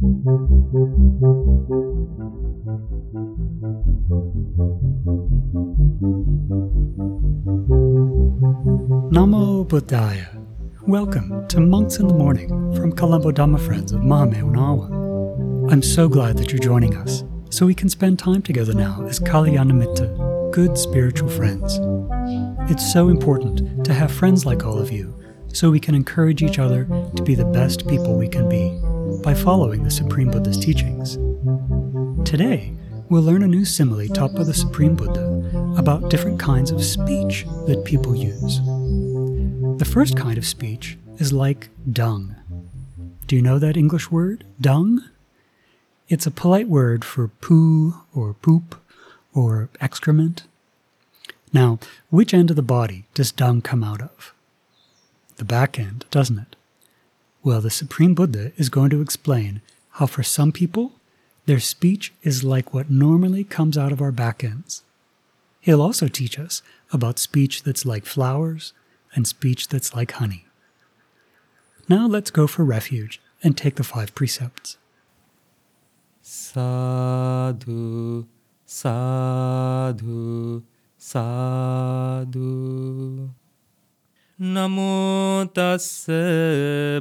Namo Buddhaya. Welcome to Monks in the Morning from Colombo Dhamma Friends of Mahamevnawa. I'm so glad that you're joining us, so we can spend time together now as Kalyanamitta, good spiritual friends. It's so important to have friends like all of you, so we can encourage each other to be the best people we can be by following the Supreme Buddha's teachings. Today, we'll learn a new simile taught by the Supreme Buddha about different kinds of speech that people use. The first kind of speech is like dung. Do you know that English word, dung? It's a polite word for poo or poop or excrement. Now, which end of the body does dung come out of? The back end, doesn't it? Well, the Supreme Buddha is going to explain how for some people, their speech is like what normally comes out of our back ends. He'll also teach us about speech that's like flowers and speech that's like honey. Now let's go for refuge and take the five precepts. Sadhu, sadhu, sadhu. නමුතස්ස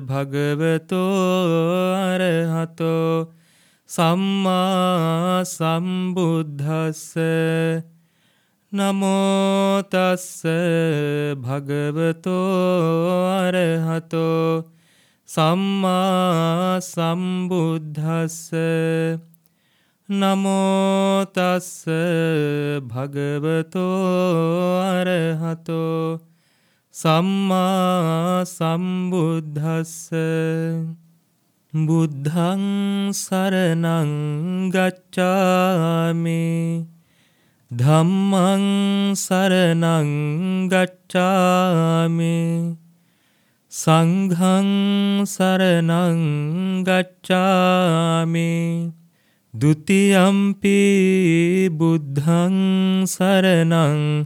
භගවතෝ අරහතෝ සම්මා සම්බුද්ධස්ස නමෝතස්ස භගවතෝ අරහතෝ සම්මා සම්බුද්ධස්ස නමෝතස්ස භගවතෝ අරහතෝ සම්මා සම්බුද්ධස්ස බුද්ධං සරණං ගච්ඡාමි. ධම්මං සරණං ගච්ඡාමි. සංඝං සරණං ගච්ඡාමි. ဒ ුතියම්පි බුද්ධං සරණං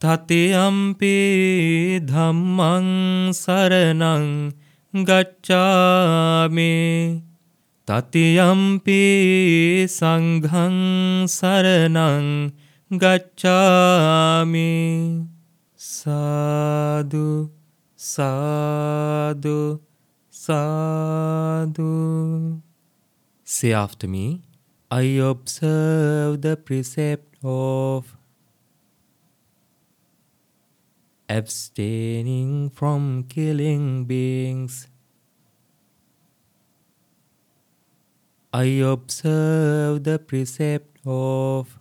තතියම්පි ධම්මං සරණං ගච්ඡාමි. තතියම්පි සංඝං සරණං ගච්ඡාමි. සාදු සාදු සාදු. Say after me, I observe the precept of abstaining from killing beings. I observe the precept of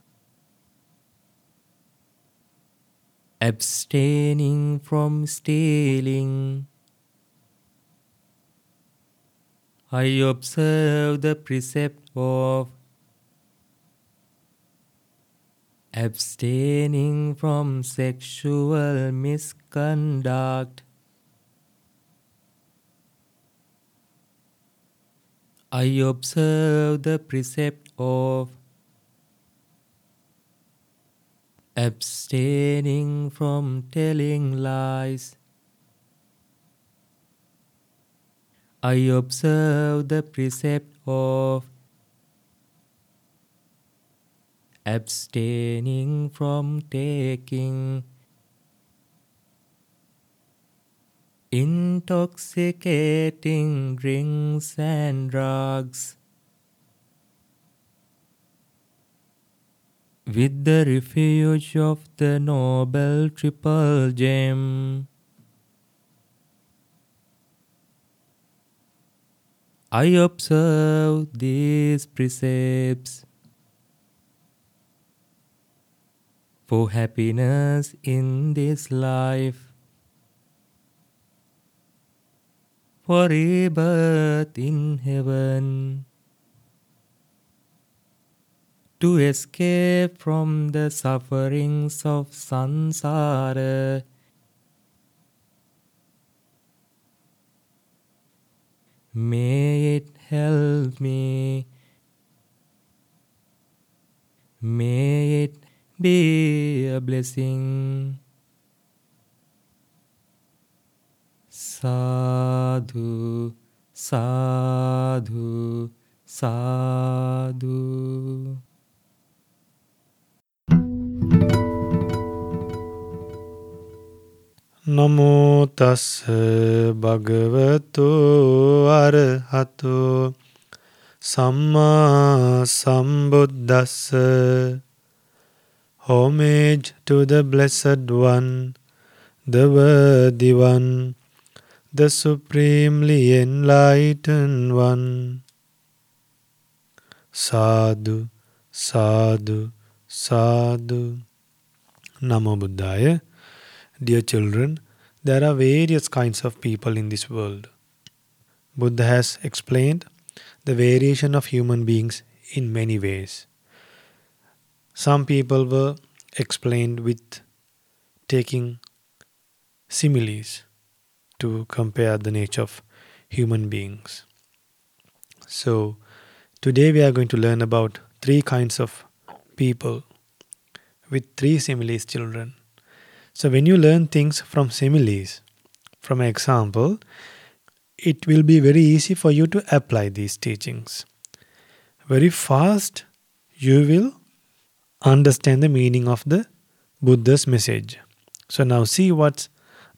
abstaining from stealing. I observe the precept of abstaining from sexual misconduct. I observe the precept of abstaining from telling lies. I observe the precept of abstaining from taking intoxicating drinks and drugs. With the refuge of the Noble Triple Gem, I observe these precepts. For happiness in this life, for rebirth in heaven, to escape from the sufferings of sansara. May it help me. May be a blessing. Sadhu, sadhu, sadhu. නමෝ තස් භගවතු අරහතු සම්මා සම්බුද්දස්ස Homage to the Blessed One, the Worthy One, the Supremely Enlightened One. Sadhu, sadhu, sadhu. Namo Buddhaya. Dear children, there are various kinds of people in this world. Buddha has explained the variation of human beings in many ways. Some people were explained with taking similes to compare the nature of human beings. So, today we are going to learn about three kinds of people with three similes, children. So, when you learn things from similes, from example, it will be very easy for you to apply these teachings. Very fast, you will understand the meaning of the Buddha's message. So, now see what's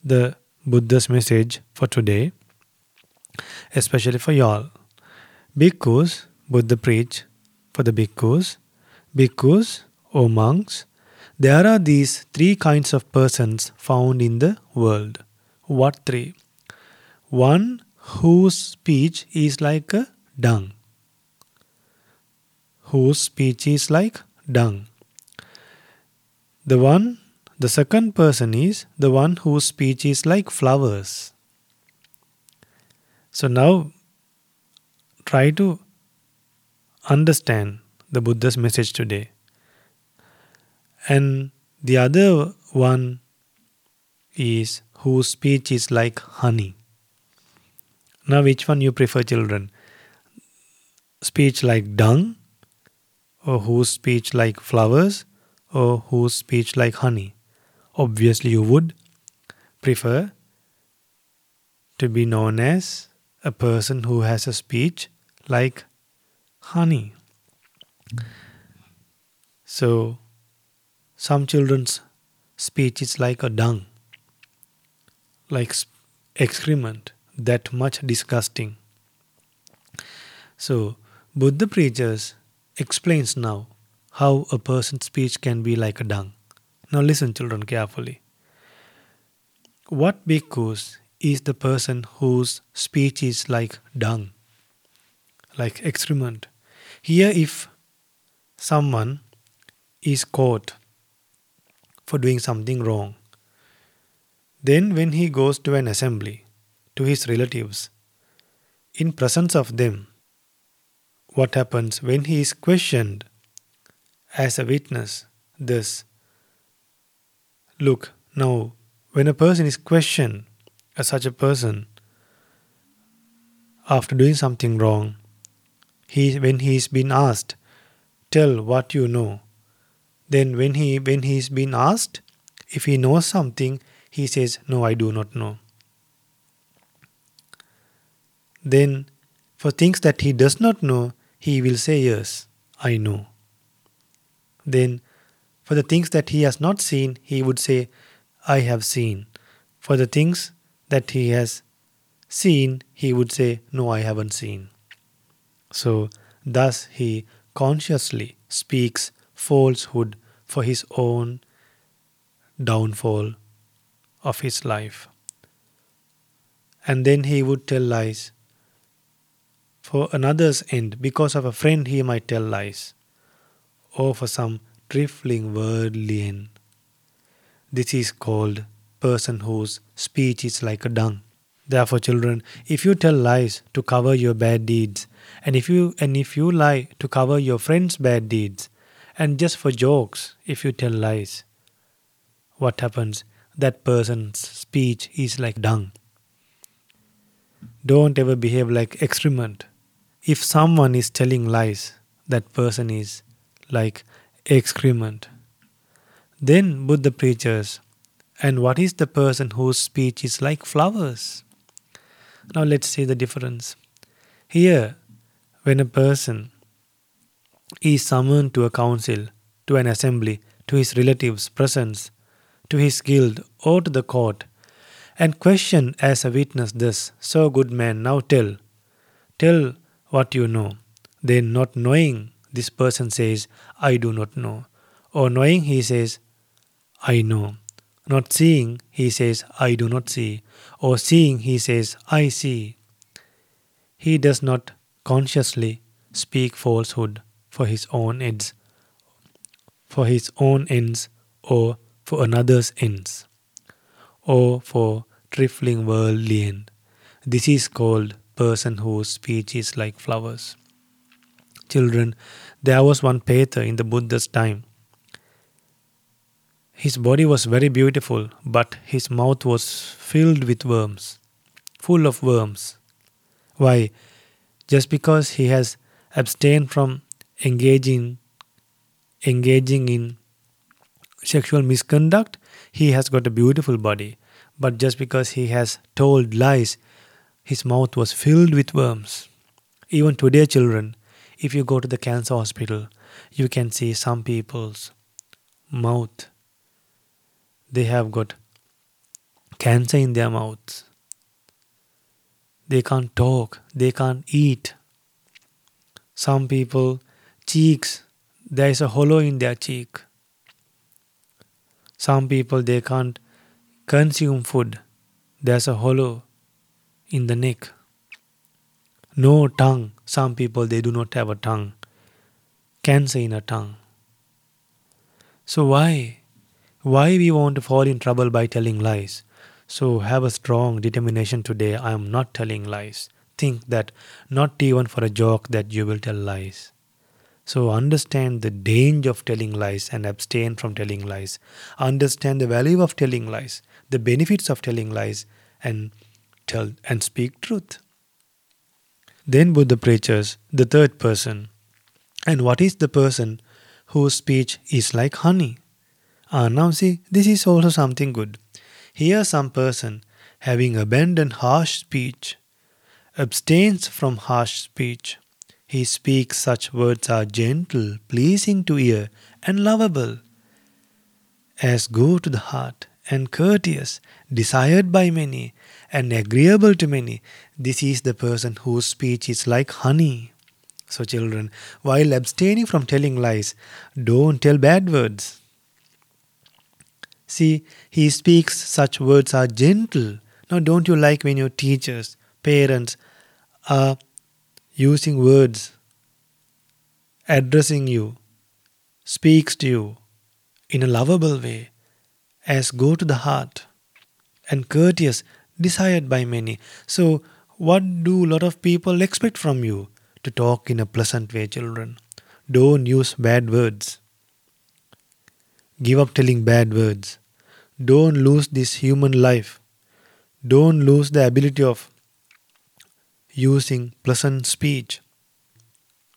the Buddha's message for today, especially for y'all. Bhikkhus, Buddha preach for the bhikkhus, bhikkhus or monks, there are these three kinds of persons found in the world. What three? One whose speech is like a dung. Whose speech is like dung. The one, the second person is the one whose speech is like flowers. So now try to understand the Buddha's message today. And the other one is whose speech is like honey. Now, which one you prefer, children? Speech like dung, or whose speech like flowers, or whose speech like honey? Obviously, you would prefer to be known as a person who has a speech like honey. So, some children's speech is like a dung, like excrement, that much disgusting. So, Buddha preachers explains now how a person's speech can be like a dung. Now listen children carefully. What bhikkhus is the person whose speech is like dung, like excrement. Here if someone is caught for doing something wrong. Then, when he goes to an assembly, to his relatives, in presence of them, what happens when he is questioned as a witness? This look, now, when a person is questioned as such a person after doing something wrong, he when he is being asked, tell what you know then when he when he's been asked if he knows something he says no i do not know then for things that he does not know he will say yes i know then for the things that he has not seen he would say i have seen for the things that he has seen he would say no i haven't seen so thus he consciously speaks falsehood for his own downfall of his life. And then he would tell lies for another's end. Because of a friend, he might tell lies, or for some trifling worldly end. This is called person whose speech is like a dung. Therefore, children, if you tell lies to cover your bad deeds, and if you and if you lie to cover your friend's bad deeds, And just for jokes, if you tell lies, what happens? That person's speech is like dung. Don't ever behave like excrement. If someone is telling lies, that person is like excrement. Then Buddha preaches, and what is the person whose speech is like flowers? Now let's see the difference. Here, when a person is summoned to a council, to an assembly, to his relatives' presence, to his guild, or to the court, and questioned as a witness this, So good man, now tell, tell what you know. Then, not knowing, this person says, I do not know. Or knowing, he says, I know. Not seeing, he says, I do not see. Or seeing, he says, I see. He does not consciously speak falsehood for his own ends, for his own ends, or for another's ends, or for trifling worldly end. This is called person whose speech is like flowers. Children, there was one Petha in the Buddha's time. His body was very beautiful, but his mouth was filled with worms, full of worms. Why? Just because he has abstained from engaging engaging in sexual misconduct, he has got a beautiful body. But just because he has told lies, his mouth was filled with worms. Even today, children, if you go to the cancer hospital, you can see some people's mouth. They have got cancer in their mouths. They can't talk, they can't eat. Some people, cheeks, there is a hollow in their cheek. Some people, they can't consume food. There's a hollow in the neck. No tongue. Some people, they do not have a tongue. Cancer in a tongue. So why? Why we want to fall in trouble by telling lies? So have a strong determination today. I am not telling lies. Think that not even for a joke that you will tell lies. So understand the danger of telling lies and abstain from telling lies. Understand the value of telling lies, the benefits of telling lies, and tell and speak truth. Then Buddha preaches the third person. And what is the person whose speech is like honey? Ah, now see, this is also something good. Here, some person having abandoned harsh speech abstains from harsh speech he speaks such words are gentle, pleasing to ear, and lovable, as go to the heart, and courteous, desired by many, and agreeable to many. This is the person whose speech is like honey. So, children, while abstaining from telling lies, don't tell bad words. See, he speaks such words are gentle. Now, don't you like when your teachers, parents are using words, addressing you, speaks to you in a lovable way, as go to the heart, and courteous, desired by many. So, what do a lot of people expect from you? To talk in a pleasant way, children. Don't use bad words. Give up telling bad words. Don't lose this human life. Don't lose the ability of using pleasant speech.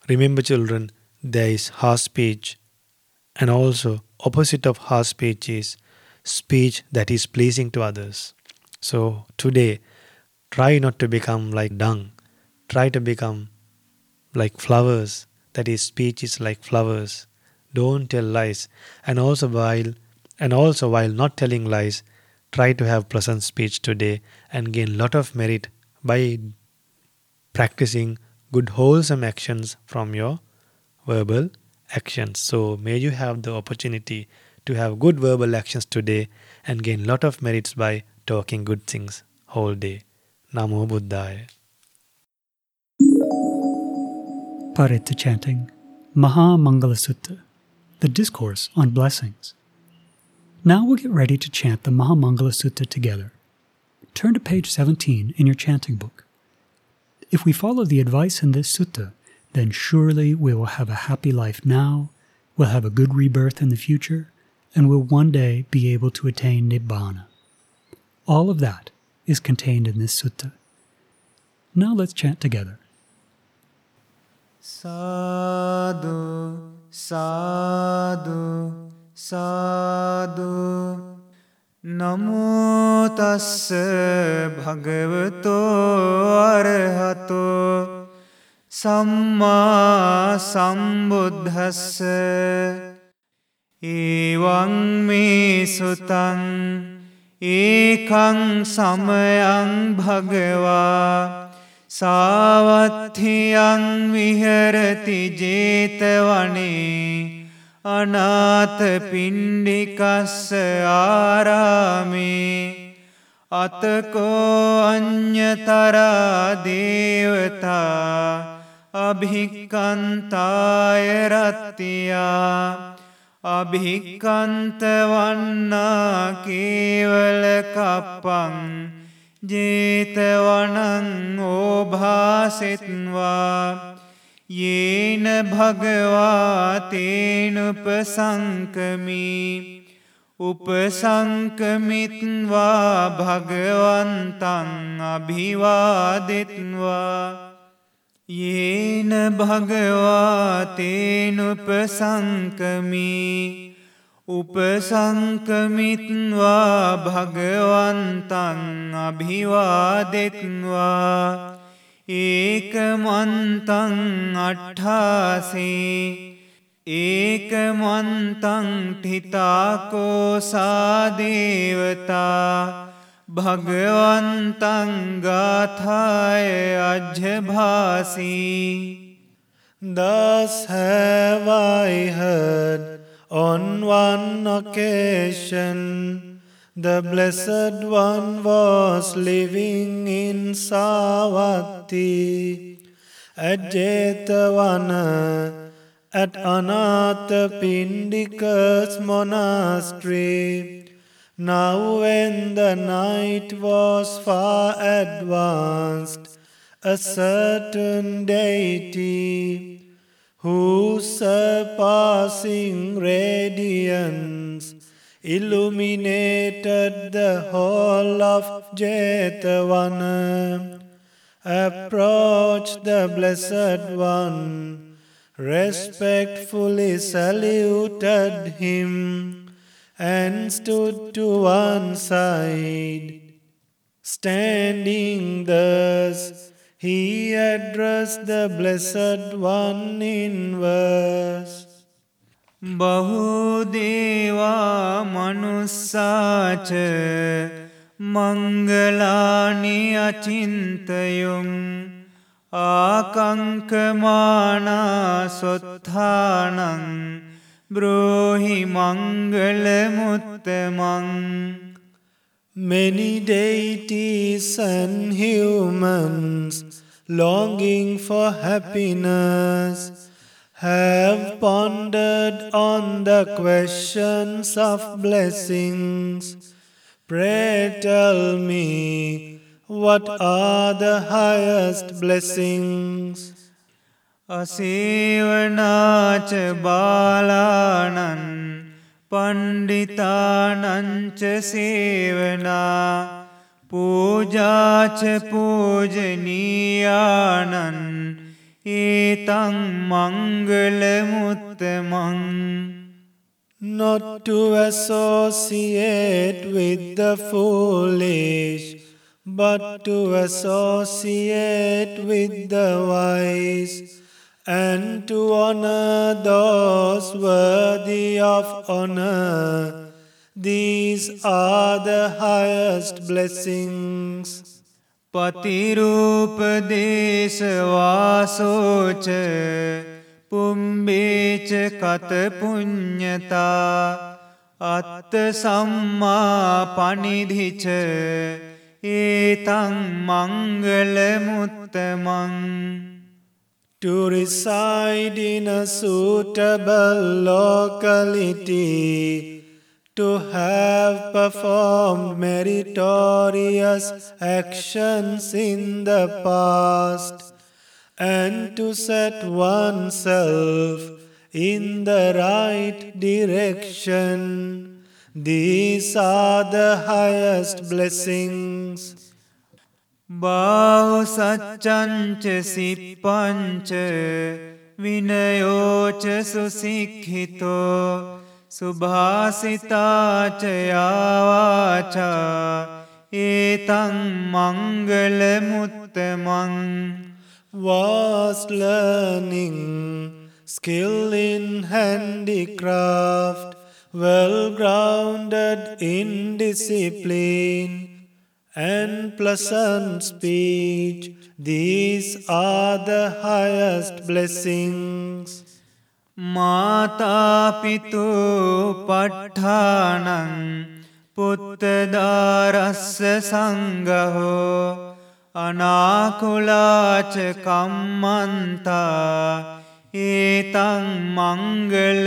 Remember children, there is harsh speech and also opposite of harsh speech is speech that is pleasing to others. So today try not to become like dung. Try to become like flowers. That is speech is like flowers. Don't tell lies. And also while and also while not telling lies, try to have pleasant speech today and gain lot of merit by practicing good wholesome actions from your verbal actions. So may you have the opportunity to have good verbal actions today and gain lot of merits by talking good things whole day. Namo Buddhaya. Paritta chanting, Maha Mangala Sutta, the discourse on blessings. Now we'll get ready to chant the Maha Mangala Sutta together. Turn to page 17 in your chanting book. If we follow the advice in this sutta, then surely we will have a happy life now we'll have a good rebirth in the future, and will one day be able to attain Nibbana. All of that is contained in this sutta. Now let's chant together. Sadhu, sadhu, sadhu. Namo tasse bhagavato Arhato samma sambuddhasse evaṁ me sutaṁ ඒකං සමයං භගවා සාවත්හියන් විහරති ජේතවනේ අනාත පින්ඩිකස්ස ආරාමේ අතකෝ අ්ඥතරා දේවතා අභික්කන්තාය රත්තියා අභික්කන්ත වන්නා කේවල කප්පං ජේතවනං ඕභාසෙත්වා යේන භගවාතේනුපසංකමී උපසංකමිත්වා භගවන්තං අභිවාදෙත්වා යේන භගවාතේනුපසංකමී උපසංකමිත්වා භගවන්තං අභිවාදෙත්වා ඒකමන්තං අට්ඨාසේ ඒකමන්තං ඨිතාකෝ සාදේවතා भगवन्तं गाथाय अज्यभासी Thus have I heard on one occasion the Blessed One was living in Savatthi at Jetavana at Anathapindika's monastery. Now, when the night was far advanced, a certain deity whose surpassing radiance illuminated the whole of Jetavana, approached the Blessed One, respectfully saluted him, and stood to one side. Standing thus, he addressed the Blessed One in verse. Bahudeva manusacha mangalani achintayum akankamana sotthanam Brohi Mangalamuttamang. Many deities and humans longing for happiness have pondered on the questions of blessings. Pray tell me, what are the highest blessings? असीवनाच बालानन् पण्डितानञ्च सेवना पूजा च पूजनीयानन् एतं मङ्गलमुत्तमम् not to associate with the foolish, but to associate with the wise and to honor those worthy of honor. These are the highest blessings. पतिरूपदेशवासोच पुम्बे च कतपुण्यता अत्तसम्मापनिधि च एतं मङ्गलमुत्तमम् to reside in a suitable locality to have performed meritorious actions in the past and to set oneself in the right direction. These are the highest blessings. බාහු සච්චංච සිප්පංච විනයෝච සුසික්හිතෝ සුභාසිතාචයාවාචා ඒතං මංගල මුත්තමං vast learning, skill in handicraft, well grounded in discipline, and pleasant speech. These are the highest blessings. मातापितु पट्ठानं पुत्रदारस्य सङ्गहो अनाकुला च कम्मन्ता एतं मङ्गलमुत्तमम्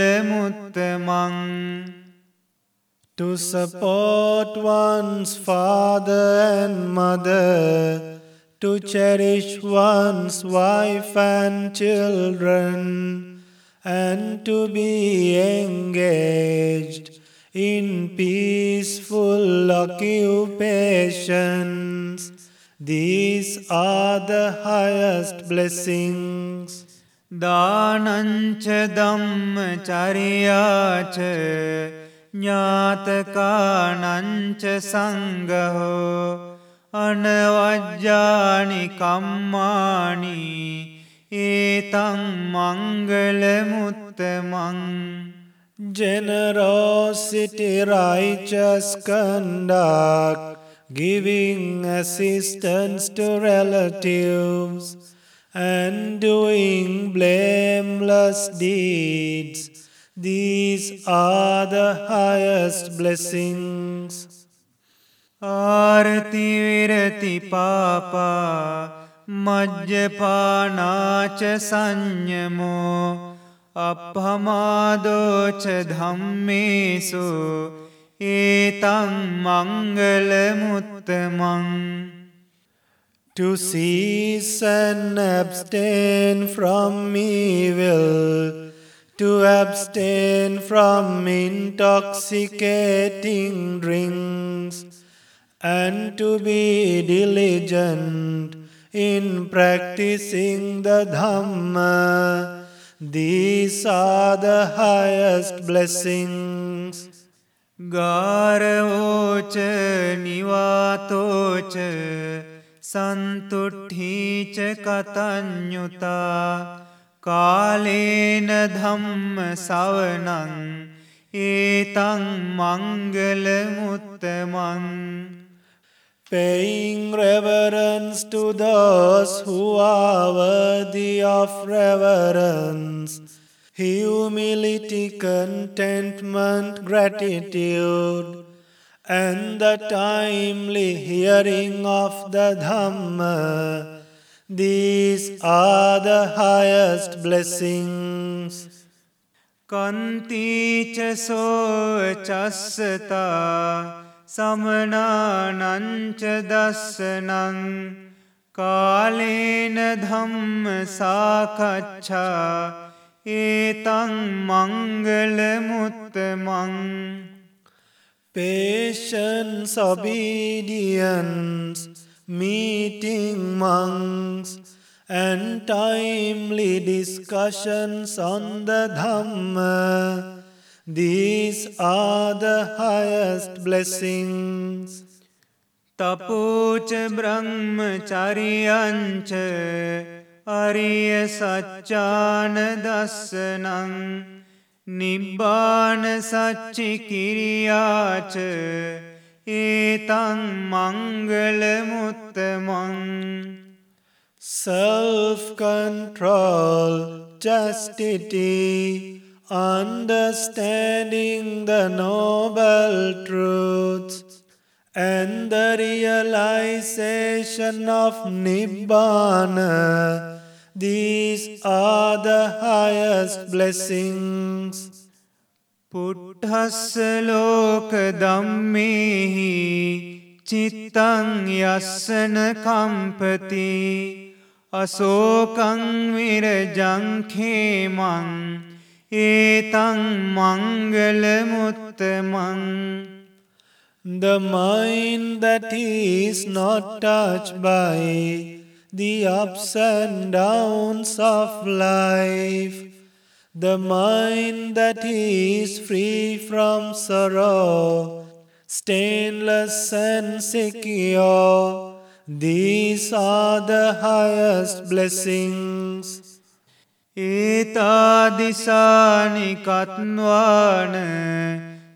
to support one's father and mother, to cherish one's wife and children, and to be engaged in peaceful occupations. These are the highest blessings. दानञ्च दम्मचर्या च ज्ञातकाणञ्च सङ्गहो अनवज्यानि कम्माणि एतं मङ्गलमुत्तमम् Generosity, righteous conduct, giving assistance to relatives, and doing blameless deeds. These are the highest blessings. Arati virati, papa, मद्यपाना च संयमो अपमादो च धम्मेषु etam मङ्गलमुत्तमम् To cease and abstain from evil to abstain from intoxicating drinks and to be diligent in practicing the Dhamma. These are the highest blessings. गारवोच निवातोच सन्तुष्ठी च katanyuta. කාලේන ධම්ම සවනං ඒතං මංගල මුත්තමං Paying reverence to those who are worthy of reverence, humility, contentment, gratitude, and the timely hearing of the Dhamma. These are the highest blessings. Kanti cheso chasata samnananch dasanam kalena dhamm sakaccha etam mangalamuttamam. Patience, obedience meeting monks, and timely discussions on the Dhamma. These are the highest blessings. තපෝච බ්‍රහ්මචරියංච අරිය සච්චාන දස්සනං एतं मङ्गलमुत्तमम् Self control, chastity, understanding the noble truths, and the realization of Nibbana, these are the highest blessings. පුට්හස්ස ලෝක දම්මෙහි චිත්තං යස්සන කම්පති අසෝකං විරජංඛේමං ඒතං මංගලමුත්තමං The mind that is not touched by the ups and downs of life, the mind that is free from sorrow, stainless and secure, these are the highest blessings. ඒතාදිසානිකත්වාන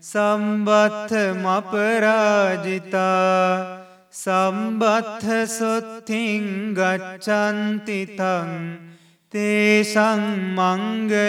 සම්බත්හ මපරාජිතා සම්බත්හ සොත්තිං ගච්චන්තිතං तेषां मङ्गलमुत्तमन्ति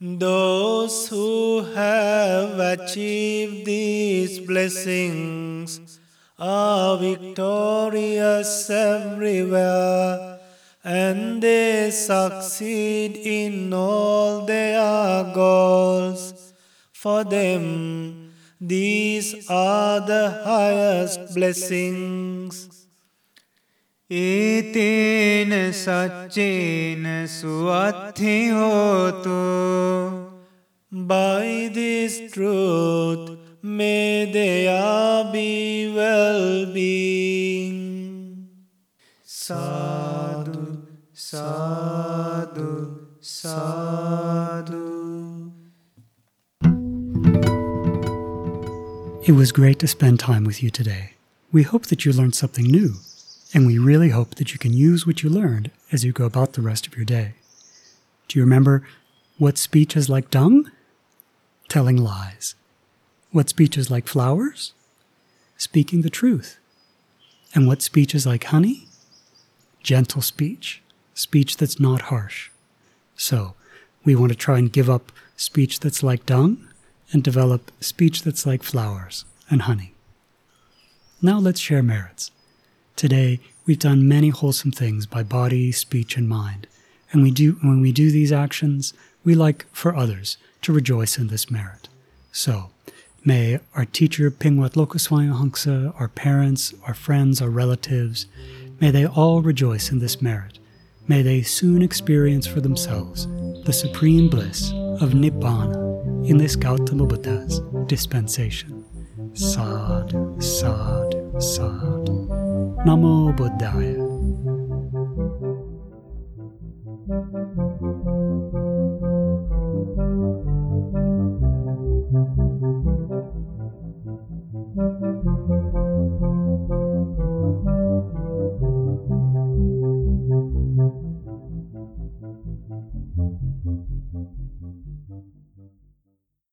Those who have achieved these blessings are victorious everywhere and they succeed in all their goals. For them, these are the highest blessings. एतेन सच्चेन सुअथि होतु By this truth may there be well-being. Sadhu, sadhu, sadhu. It was great to spend time with you today. We hope that you learned something new and we really hope that you can use what you learned as you go about the rest of your day. Do you remember what speech is like dung? Telling lies. What speech is like flowers? Speaking the truth. And what speech is like honey? Gentle speech. Speech that's not harsh. So, we want to try and give up speech that's like dung and develop speech that's like flowers and honey. Now let's share merits. Today, we've done many wholesome things by body, speech, and mind. And we do, when we do these actions, we like for others to rejoice in this merit. So, may our teacher Pingwat Lokaswaya Hangsa, our parents, our friends, our relatives, may they all rejoice in this merit. May they soon experience for themselves the supreme bliss of Nibbana in this Gautama Buddha's dispensation. Sad, sad, sad. Namo Buddhaya.